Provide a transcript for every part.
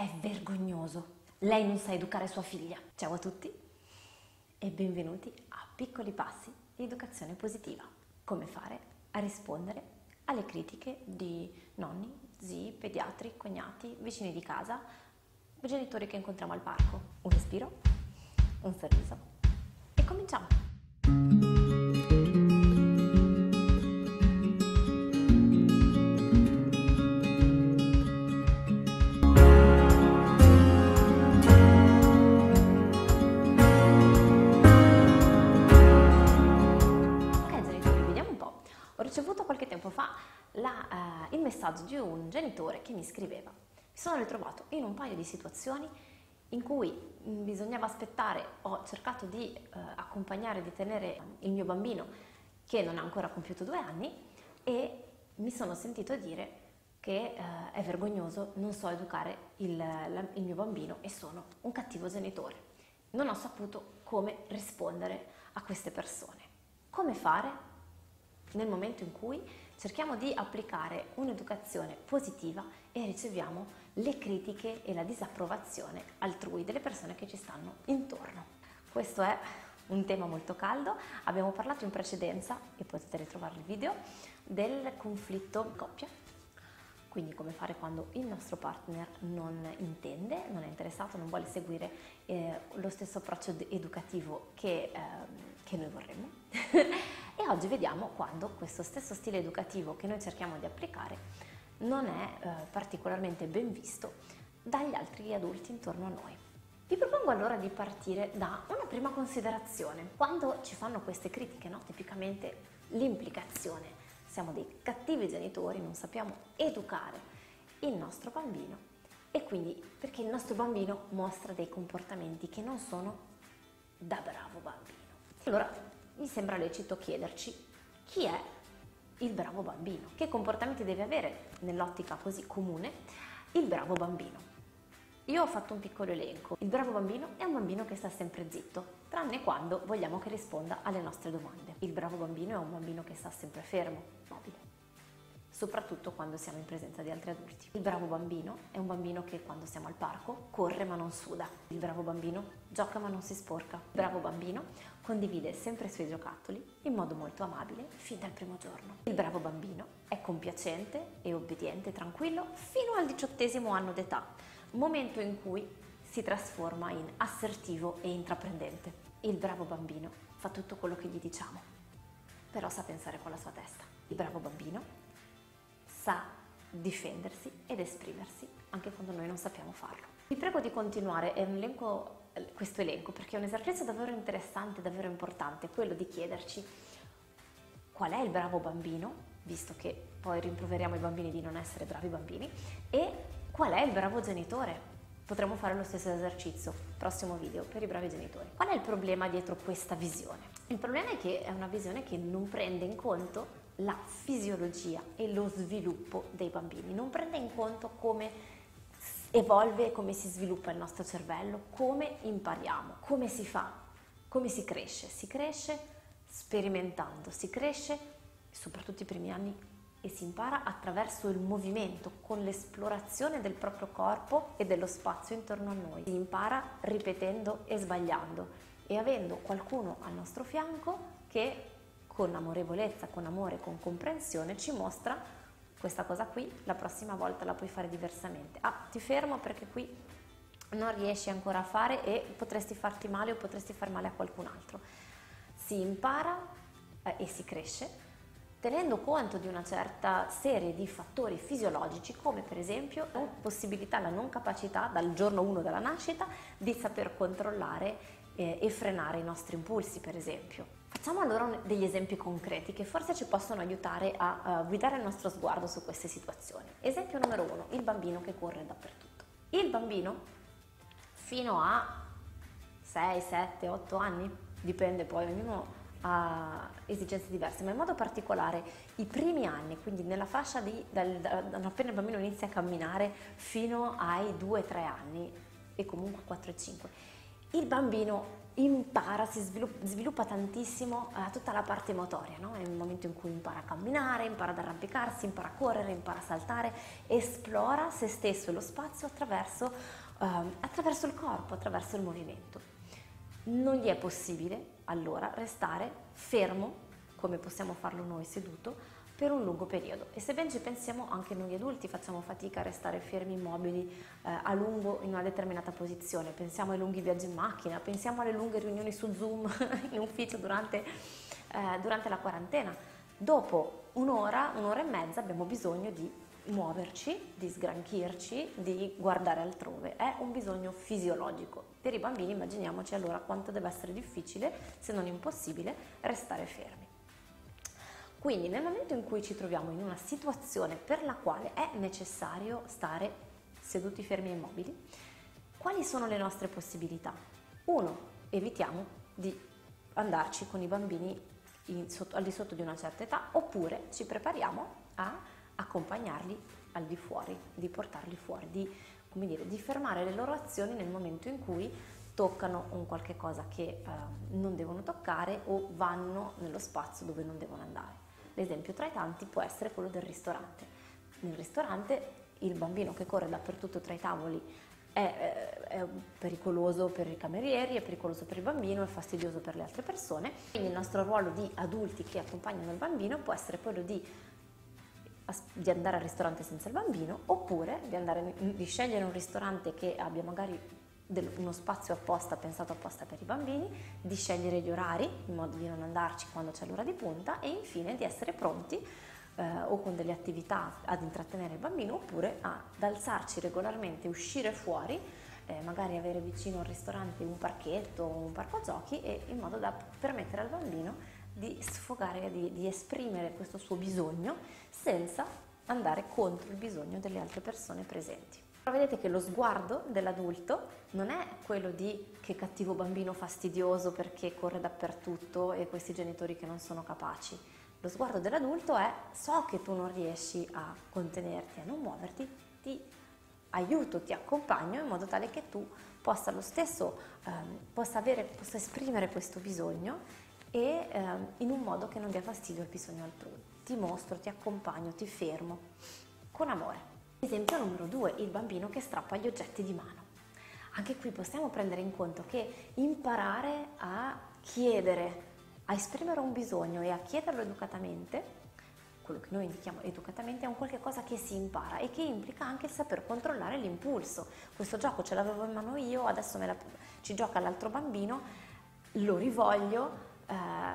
È vergognoso. Lei non sa educare sua figlia. Ciao a tutti e benvenuti a Piccoli Passi di Educazione Positiva. Come fare a rispondere alle critiche di nonni, zii, pediatri, cognati, vicini di casa, genitori che incontriamo al parco. Un respiro, un sorriso e cominciamo. Ricevuto qualche tempo fa la, eh, il messaggio di un genitore che mi scriveva. Mi sono ritrovato in un paio di situazioni in cui mh, bisognava aspettare, ho cercato di eh, accompagnare, di tenere il mio bambino che non ha ancora compiuto due anni e mi sono sentito dire che eh, è vergognoso, non so educare il, la- il mio bambino e sono un cattivo genitore. Non ho saputo come rispondere a queste persone. Come fare nel momento in cui cerchiamo di applicare un'educazione positiva e riceviamo le critiche e la disapprovazione altrui delle persone che ci stanno intorno. Questo è un tema molto caldo, abbiamo parlato in precedenza, e potete ritrovare il video, del conflitto coppia, quindi come fare quando il nostro partner non intende, non è interessato, non vuole seguire eh, lo stesso approccio ed- educativo che, ehm, che noi vorremmo. oggi vediamo quando questo stesso stile educativo che noi cerchiamo di applicare non è eh, particolarmente ben visto dagli altri adulti intorno a noi. Vi propongo allora di partire da una prima considerazione. Quando ci fanno queste critiche, no? tipicamente l'implicazione siamo dei cattivi genitori, non sappiamo educare il nostro bambino e quindi perché il nostro bambino mostra dei comportamenti che non sono da bravo bambino. Allora mi sembra lecito chiederci chi è il bravo bambino, che comportamenti deve avere nell'ottica così comune il bravo bambino. Io ho fatto un piccolo elenco. Il bravo bambino è un bambino che sta sempre zitto, tranne quando vogliamo che risponda alle nostre domande. Il bravo bambino è un bambino che sta sempre fermo, mobile, soprattutto quando siamo in presenza di altri adulti. Il bravo bambino è un bambino che quando siamo al parco corre ma non suda. Il bravo bambino gioca ma non si sporca. Il bravo bambino condivide sempre i suoi giocattoli in modo molto amabile fin dal primo giorno. Il bravo bambino è compiacente e obbediente, tranquillo fino al diciottesimo anno d'età, momento in cui si trasforma in assertivo e intraprendente. Il bravo bambino fa tutto quello che gli diciamo, però sa pensare con la sua testa. Il bravo bambino sa difendersi ed esprimersi anche quando noi non sappiamo farlo. Vi prego di continuare elenco- questo elenco perché è un esercizio davvero interessante, davvero importante, quello di chiederci qual è il bravo bambino, visto che poi rimproveriamo i bambini di non essere bravi bambini, e qual è il bravo genitore. Potremmo fare lo stesso esercizio, prossimo video, per i bravi genitori. Qual è il problema dietro questa visione? Il problema è che è una visione che non prende in conto la fisiologia e lo sviluppo dei bambini, non prende in conto come evolve, come si sviluppa il nostro cervello, come impariamo, come si fa, come si cresce. Si cresce sperimentando, si cresce soprattutto i primi anni e si impara attraverso il movimento, con l'esplorazione del proprio corpo e dello spazio intorno a noi. Si impara ripetendo e sbagliando e avendo qualcuno al nostro fianco che con amorevolezza, con amore, con comprensione ci mostra questa cosa qui, la prossima volta la puoi fare diversamente. Ah, ti fermo perché qui non riesci ancora a fare e potresti farti male o potresti far male a qualcun altro. Si impara eh, e si cresce tenendo conto di una certa serie di fattori fisiologici come per esempio la possibilità, la non capacità dal giorno 1 della nascita di saper controllare eh, e frenare i nostri impulsi per esempio. Facciamo allora degli esempi concreti che forse ci possono aiutare a, a guidare il nostro sguardo su queste situazioni. Esempio numero uno, il bambino che corre dappertutto. Il bambino fino a 6, 7, 8 anni, dipende poi, ognuno ha esigenze diverse, ma in modo particolare i primi anni, quindi nella fascia di, dal, da, appena il bambino inizia a camminare fino ai 2-3 anni e comunque 4 e 5. il bambino impara, si sviluppa, sviluppa tantissimo eh, tutta la parte motoria, no? è il momento in cui impara a camminare, impara ad arrampicarsi, impara a correre, impara a saltare, esplora se stesso e lo spazio attraverso, eh, attraverso il corpo, attraverso il movimento. Non gli è possibile allora restare fermo, come possiamo farlo noi seduto, per un lungo periodo e se ben ci pensiamo anche noi adulti facciamo fatica a restare fermi immobili eh, a lungo in una determinata posizione, pensiamo ai lunghi viaggi in macchina, pensiamo alle lunghe riunioni su Zoom in ufficio durante, eh, durante la quarantena. Dopo un'ora, un'ora e mezza abbiamo bisogno di muoverci, di sgranchirci, di guardare altrove. È un bisogno fisiologico. Per i bambini immaginiamoci allora quanto deve essere difficile, se non impossibile, restare fermi. Quindi nel momento in cui ci troviamo in una situazione per la quale è necessario stare seduti fermi e immobili, quali sono le nostre possibilità? Uno, evitiamo di andarci con i bambini sotto, al di sotto di una certa età oppure ci prepariamo a accompagnarli al di fuori, di portarli fuori, di, dire, di fermare le loro azioni nel momento in cui toccano un qualche cosa che eh, non devono toccare o vanno nello spazio dove non devono andare. L'esempio tra i tanti può essere quello del ristorante. Nel ristorante il bambino che corre dappertutto tra i tavoli è, è, pericoloso per i camerieri, è pericoloso per il bambino, è fastidioso per le altre persone. Quindi il nostro ruolo di adulti che accompagnano il bambino può essere quello di, di andare al ristorante senza il bambino oppure di, andare, di scegliere un ristorante che abbia magari uno spazio apposta, pensato apposta per i bambini, di scegliere gli orari in modo di non andarci quando c'è l'ora di punta e infine di essere pronti eh, o con delle attività ad intrattenere il bambino oppure ad alzarci regolarmente, uscire fuori, eh, magari avere vicino al ristorante un parchetto o un parco giochi e in modo da permettere al bambino di sfogare, di, di esprimere questo suo bisogno senza andare contro il bisogno delle altre persone presenti. Però vedete che lo sguardo dell'adulto non è quello di che cattivo bambino fastidioso perché corre dappertutto e questi genitori che non sono capaci. Lo sguardo dell'adulto è so che tu non riesci a contenerti, a non muoverti, ti aiuto, ti accompagno in modo tale che tu possa lo stesso, ehm, possa, avere, possa esprimere questo bisogno e ehm, in un modo che non dia fastidio al bisogno altrui. Ti mostro, ti accompagno, ti fermo con amore. Esempio numero due, il bambino che strappa gli oggetti di mano. Anche qui possiamo prendere in conto che imparare a chiedere, a esprimere un bisogno e a chiederlo educatamente, quello che noi indichiamo educatamente, è un qualche cosa che si impara e che implica anche il saper controllare l'impulso. Questo gioco ce l'avevo in mano io, adesso la, ci gioca l'altro bambino, lo rivoglio, eh,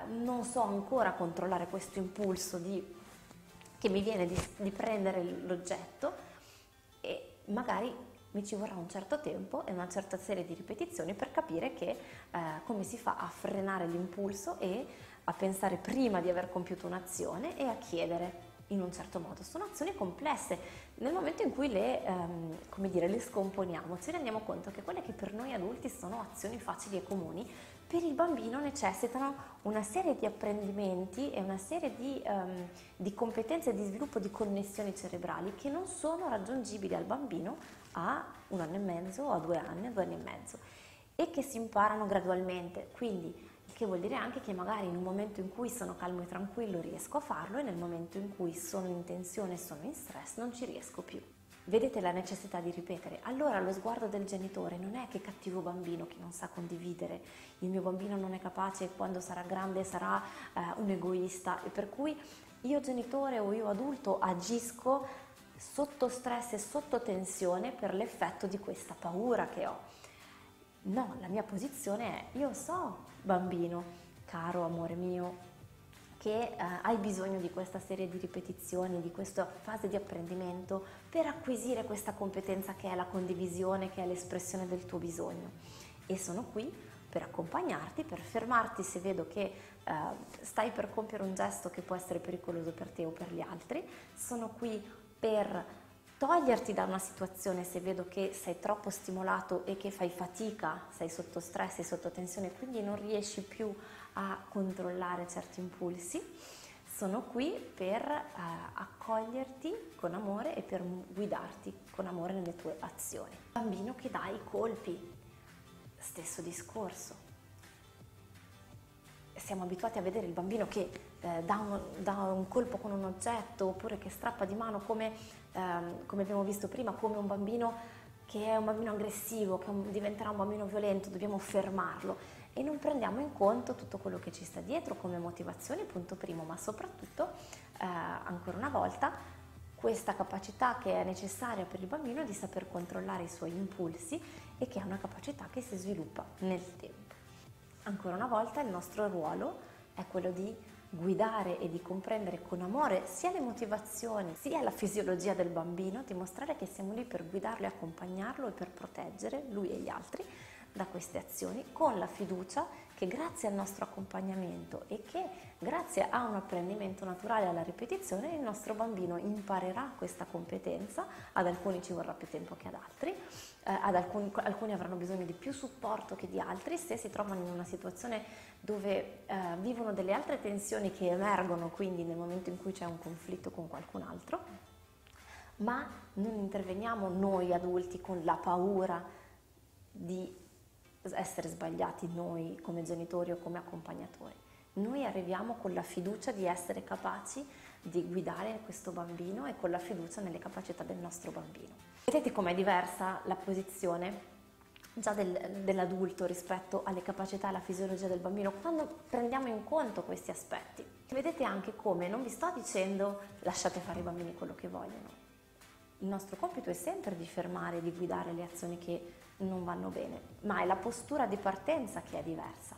non so ancora controllare questo impulso di, che mi viene di, di prendere l'oggetto magari mi ci vorrà un certo tempo e una certa serie di ripetizioni per capire che, eh, come si fa a frenare l'impulso e a pensare prima di aver compiuto un'azione e a chiedere in un certo modo. Sono azioni complesse. Nel momento in cui le, ehm, dire, le scomponiamo, ci rendiamo conto che quelle che per noi adulti sono azioni facili e comuni, per il bambino necessitano una serie di apprendimenti e una serie di, um, di competenze di sviluppo di connessioni cerebrali che non sono raggiungibili al bambino a un anno e mezzo, a due anni, a due anni e mezzo e che si imparano gradualmente. Quindi che vuol dire anche che magari in un momento in cui sono calmo e tranquillo riesco a farlo e nel momento in cui sono in tensione e sono in stress non ci riesco più. Vedete la necessità di ripetere. Allora lo sguardo del genitore non è che cattivo bambino che non sa condividere, il mio bambino non è capace e quando sarà grande sarà eh, un egoista e per cui io genitore o io adulto agisco sotto stress e sotto tensione per l'effetto di questa paura che ho. No, la mia posizione è io so bambino, caro amore mio, che eh, hai bisogno di questa serie di ripetizioni, di questa fase di apprendimento per acquisire questa competenza che è la condivisione, che è l'espressione del tuo bisogno. E sono qui per accompagnarti, per fermarti se vedo che eh, stai per compiere un gesto che può essere pericoloso per te o per gli altri. Sono qui per toglierti da una situazione se vedo che sei troppo stimolato e che fai fatica, sei sotto stress, sei sotto tensione, quindi non riesci più a controllare certi impulsi, sono qui per eh, accoglierti con amore e per guidarti con amore nelle tue azioni. Bambino che dà i colpi, stesso discorso. Siamo abituati a vedere il bambino che eh, dà, un, dà, un, colpo con un oggetto oppure che strappa di mano come, ehm, come abbiamo visto prima, come un bambino che è un bambino aggressivo, che diventerà un bambino violento, dobbiamo fermarlo e non prendiamo in conto tutto quello che ci sta dietro come motivazione, punto primo, ma soprattutto, eh, ancora una volta, questa capacità che è necessaria per il bambino di saper controllare i suoi impulsi e che è una capacità che si sviluppa nel tempo. Ancora una volta il nostro ruolo è quello di guidare e di comprendere con amore sia le motivazioni sia la fisiologia del bambino, dimostrare che siamo lì per guidarlo e accompagnarlo e per proteggere lui e gli altri da queste azioni con la fiducia che grazie al nostro accompagnamento e che grazie a un apprendimento naturale alla ripetizione il nostro bambino imparerà questa competenza, ad alcuni ci vorrà più tempo che ad altri, eh, ad alcuni, alcuni, avranno bisogno di più supporto che di altri, se si trovano in una situazione dove eh, vivono delle altre tensioni che emergono quindi nel momento in cui c'è un conflitto con qualcun altro, ma non interveniamo noi adulti con la paura di essere sbagliati noi come genitori o come accompagnatori. Noi arriviamo con la fiducia di essere capaci di guidare questo bambino e con la fiducia nelle capacità del nostro bambino. Vedete com'è diversa la posizione già del, dell'adulto rispetto alle capacità e alla fisiologia del bambino quando prendiamo in conto questi aspetti. Vedete anche come non vi sto dicendo lasciate fare i bambini quello che vogliono. Il nostro compito è sempre di fermare, di guidare le azioni che non vanno bene, ma è la postura di partenza che è diversa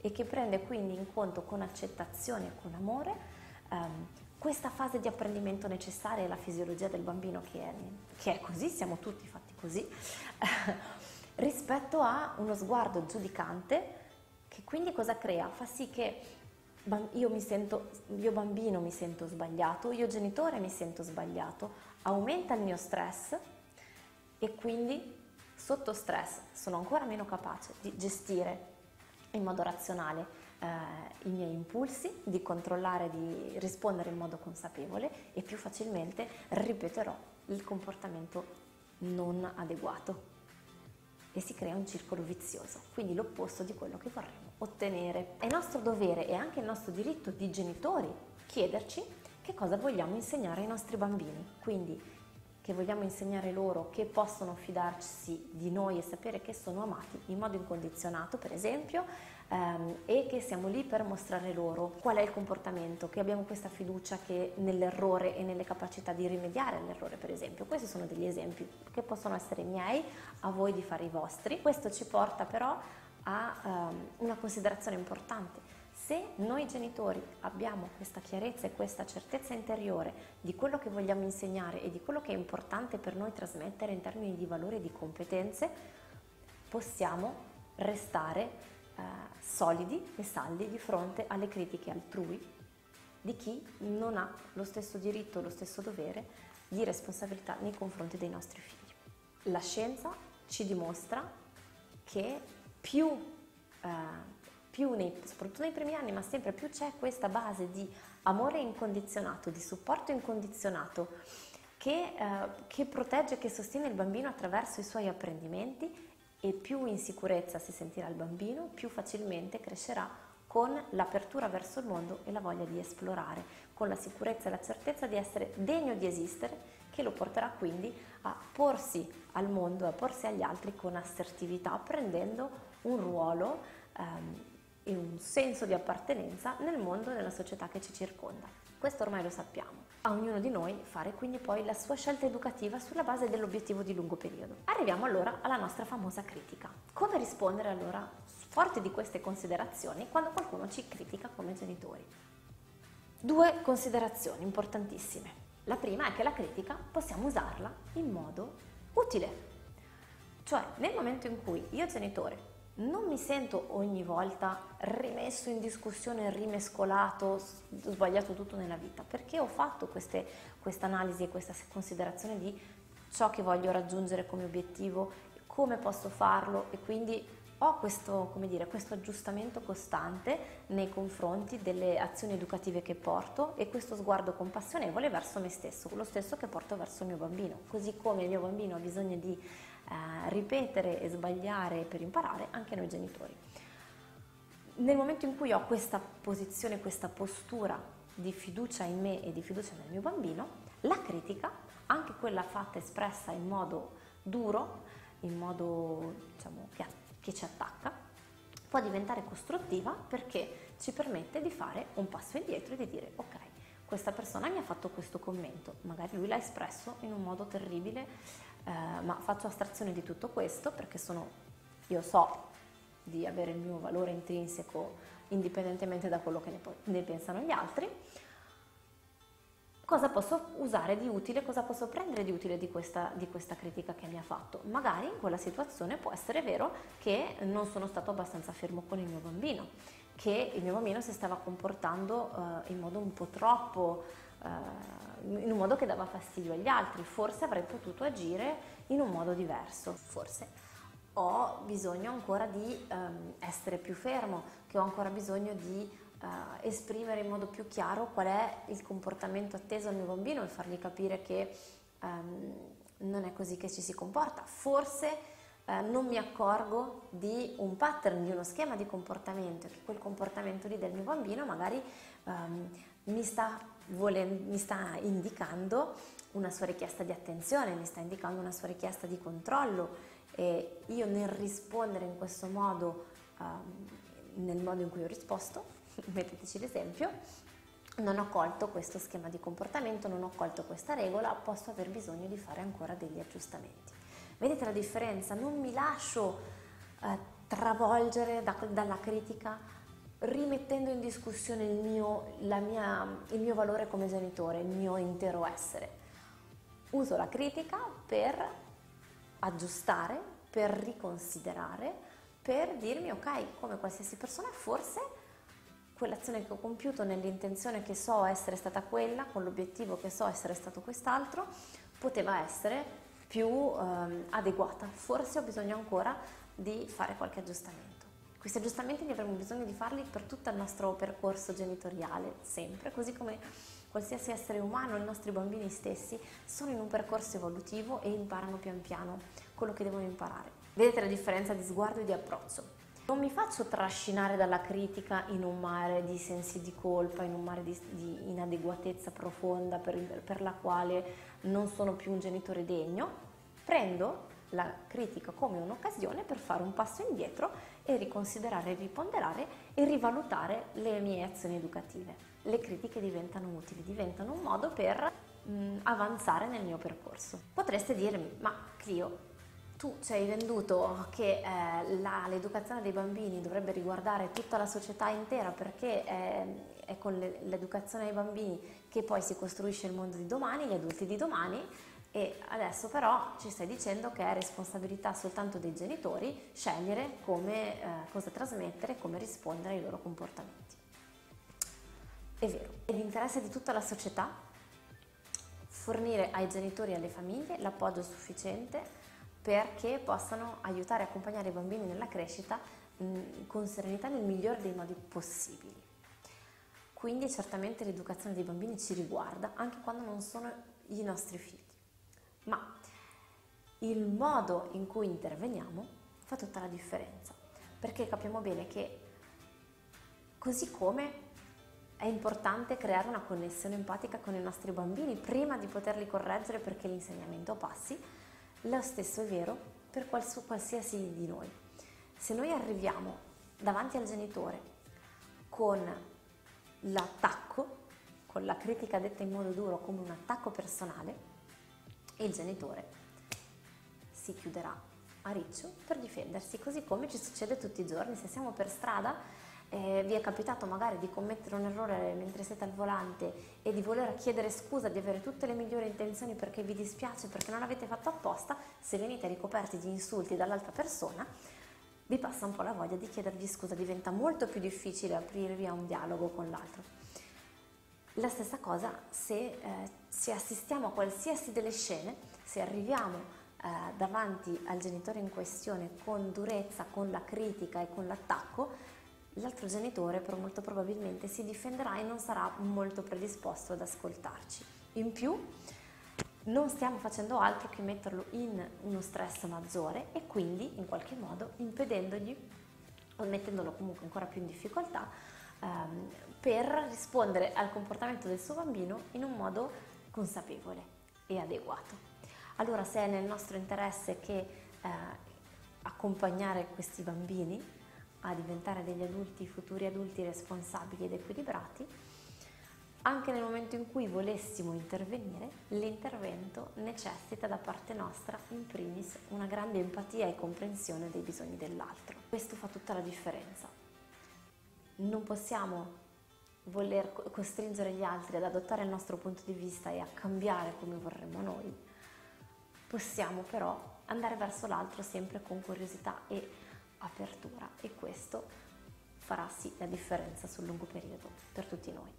e che prende quindi in conto con accettazione e con amore um, questa fase di apprendimento necessaria e la fisiologia del bambino che è, che è così, siamo tutti fatti così, rispetto a uno sguardo giudicante che quindi cosa crea? Fa sì che io, sento, io bambino mi sento sbagliato, io genitore mi sento sbagliato, aumenta il mio stress e quindi sotto stress sono ancora meno capace di gestire in modo razionale eh, i miei impulsi, di controllare, di rispondere in modo consapevole e più facilmente ripeterò il comportamento non adeguato e si crea un circolo vizioso, quindi l'opposto di quello che vorremmo ottenere. È nostro dovere e anche il nostro diritto di genitori chiederci che cosa vogliamo insegnare ai nostri bambini, quindi che vogliamo insegnare loro che possono fidarsi di noi e sapere che sono amati in modo incondizionato, per esempio, ehm, e che siamo lì per mostrare loro qual è il comportamento, che abbiamo questa fiducia che nell'errore e nelle capacità di rimediare all'errore, per esempio. Questi sono degli esempi che possono essere miei, a voi di fare i vostri. Questo ci porta però a ehm, una considerazione importante se noi genitori abbiamo questa chiarezza e questa certezza interiore di quello che vogliamo insegnare e di quello che è importante per noi trasmettere in termini di valori e di competenze, possiamo restare eh, solidi e saldi di fronte alle critiche altrui di chi non ha lo stesso diritto, lo stesso dovere di responsabilità nei confronti dei nostri figli. La scienza ci dimostra che più eh, più nei, soprattutto nei primi anni, ma sempre più c'è questa base di amore incondizionato, di supporto incondizionato che, eh, che protegge e che sostiene il bambino attraverso i suoi apprendimenti e più in sicurezza si sentirà il bambino, più facilmente crescerà con l'apertura verso il mondo e la voglia di esplorare, con la sicurezza e la certezza di essere degno di esistere, che lo porterà quindi a porsi al mondo, a porsi agli altri con assertività, prendendo un ruolo ehm, e un senso di appartenenza nel mondo e nella società che ci circonda. Questo ormai lo sappiamo. A ognuno di noi fare quindi poi la sua scelta educativa sulla base dell'obiettivo di lungo periodo. Arriviamo allora alla nostra famosa critica. Come rispondere allora, forte di queste considerazioni, quando qualcuno ci critica come genitori? Due considerazioni importantissime. La prima è che la critica possiamo usarla in modo utile. Cioè, nel momento in cui io genitore non mi sento ogni volta rimesso in discussione, rimescolato, sbagliato tutto nella vita, perché ho fatto questa analisi e questa considerazione di ciò che voglio raggiungere come obiettivo, come posso farlo e quindi ho questo, dire, questo aggiustamento costante nei confronti delle azioni educative che porto e questo sguardo compassionevole verso me stesso, lo stesso che porto verso il mio bambino, così come il mio bambino ha bisogno di eh, ripetere e sbagliare per imparare anche noi genitori. Nel momento in cui ho questa posizione, questa postura di fiducia in me e di fiducia nel mio bambino, la critica, anche quella fatta espressa in modo duro, in modo diciamo, che, che ci attacca, può diventare costruttiva perché ci permette di fare un passo indietro e di dire ok, questa persona mi ha fatto questo commento, magari lui l'ha espresso in un modo terribile, eh, ma faccio astrazione di tutto questo perché sono, io so di avere il mio valore intrinseco indipendentemente da quello che ne, ne pensano gli altri cosa posso usare di utile, cosa posso prendere di utile di questa, di questa, critica che mi ha fatto. Magari in quella situazione può essere vero che non sono stato abbastanza fermo con il mio bambino, che il mio bambino si stava comportando uh, in modo un po' troppo, uh, in un modo che dava fastidio agli altri, forse avrei potuto agire in un modo diverso, forse ho bisogno ancora di um, essere più fermo, che ho ancora bisogno di uh, esprimere in modo più chiaro qual è il comportamento atteso al mio bambino e fargli capire che um, non è così che ci si comporta. Forse uh, non mi accorgo di un pattern, di uno schema di comportamento, che quel comportamento lì del mio bambino magari um, mi, sta volen- mi sta indicando una sua richiesta di attenzione, mi sta indicando una sua richiesta di controllo e io nel rispondere in questo modo, um, nel modo in cui ho risposto, metteteci l'esempio, non ho colto questo schema di comportamento, non ho colto questa regola, posso aver bisogno di fare ancora degli aggiustamenti. Vedete la differenza? Non mi lascio eh, travolgere da, dalla critica rimettendo in discussione il mio, mia, il mio valore come genitore, il mio intero essere. Uso la critica per aggiustare, per riconsiderare, per dirmi ok, come qualsiasi persona, forse quell'azione che ho compiuto nell'intenzione che so essere stata quella, con l'obiettivo che so essere stato quest'altro, poteva essere più ehm, adeguata. Forse ho bisogno ancora di fare qualche aggiustamento. Questi aggiustamenti li avremo bisogno di farli per tutto il nostro percorso genitoriale, sempre, così come qualsiasi essere umano, i nostri bambini stessi, sono in un percorso evolutivo e imparano pian piano quello che devono imparare. Vedete la differenza di sguardo e di approccio. Non mi faccio trascinare dalla critica in un mare di sensi di colpa, in un mare di, di inadeguatezza profonda per, per la quale non sono più un genitore degno. Prendo la critica come un'occasione per fare un passo indietro e riconsiderare, riponderare e rivalutare le mie azioni educative. Le critiche diventano utili, diventano un modo per mh, avanzare nel mio percorso. Potreste dirmi, ma Clio, tu ci hai venduto che eh, la, l'educazione dei bambini dovrebbe riguardare tutta la società intera perché è, è con le, l'educazione ai bambini che poi si costruisce il mondo di domani, gli adulti di domani e adesso però ci stai dicendo che è responsabilità soltanto dei genitori scegliere come, eh, cosa trasmettere, come rispondere ai loro comportamenti. È vero, è l'interesse di tutta la società fornire ai genitori e alle famiglie l'appoggio sufficiente perché possano aiutare e accompagnare i bambini nella crescita mh, con serenità nel migliore dei modi possibili. Quindi certamente l'educazione dei bambini ci riguarda anche quando non sono i nostri figli, ma il modo in cui interveniamo fa tutta la differenza, perché capiamo bene che così come è importante creare una connessione empatica con i nostri bambini prima di poterli correggere perché l'insegnamento passi, lo stesso è vero per qualsiasi di noi. Se noi arriviamo davanti al genitore con l'attacco, con la critica detta in modo duro come un attacco personale, il genitore si chiuderà a riccio per difendersi, così come ci succede tutti i giorni. Se siamo per strada eh, vi è capitato magari di commettere un errore mentre siete al volante e di voler chiedere scusa, di avere tutte le migliori intenzioni perché vi dispiace, perché non l'avete fatto apposta, se venite ricoperti di insulti dall'altra persona, vi passa un po' la voglia di chiedergli scusa, diventa molto più difficile aprirvi a un dialogo con l'altro. La stessa cosa se, eh, se assistiamo a qualsiasi delle scene, se arriviamo eh, davanti al genitore in questione con durezza, con la critica e con l'attacco, l'altro genitore molto probabilmente si difenderà e non sarà molto predisposto ad ascoltarci. In più, non stiamo facendo altro che metterlo in uno stress maggiore e quindi in qualche modo impedendogli o mettendolo comunque ancora più in difficoltà ehm, per rispondere al comportamento del suo bambino in un modo consapevole e adeguato. Allora se è nel nostro interesse che eh, accompagnare questi bambini a diventare degli adulti, futuri adulti responsabili ed equilibrati, anche nel momento in cui volessimo intervenire, l'intervento necessita da parte nostra, in primis, una grande empatia e comprensione dei bisogni dell'altro. Questo fa tutta la differenza. Non possiamo voler costringere gli altri ad adottare il nostro punto di vista e a cambiare come vorremmo noi. Possiamo però andare verso l'altro sempre con curiosità e apertura e questo farà sì la differenza sul lungo periodo per tutti noi.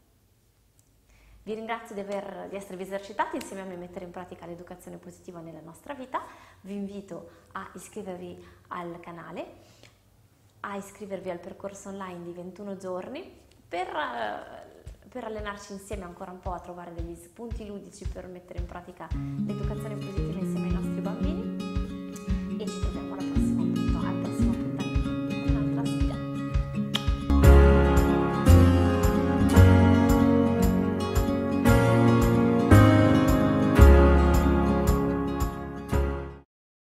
Vi ringrazio di, aver, di esservi esercitati insieme a me a mettere in pratica l'educazione positiva nella nostra vita. Vi invito a iscrivervi al canale, a iscrivervi al percorso online di 21 giorni per, per allenarci insieme ancora un po' a trovare degli spunti ludici per mettere in pratica l'educazione positiva insieme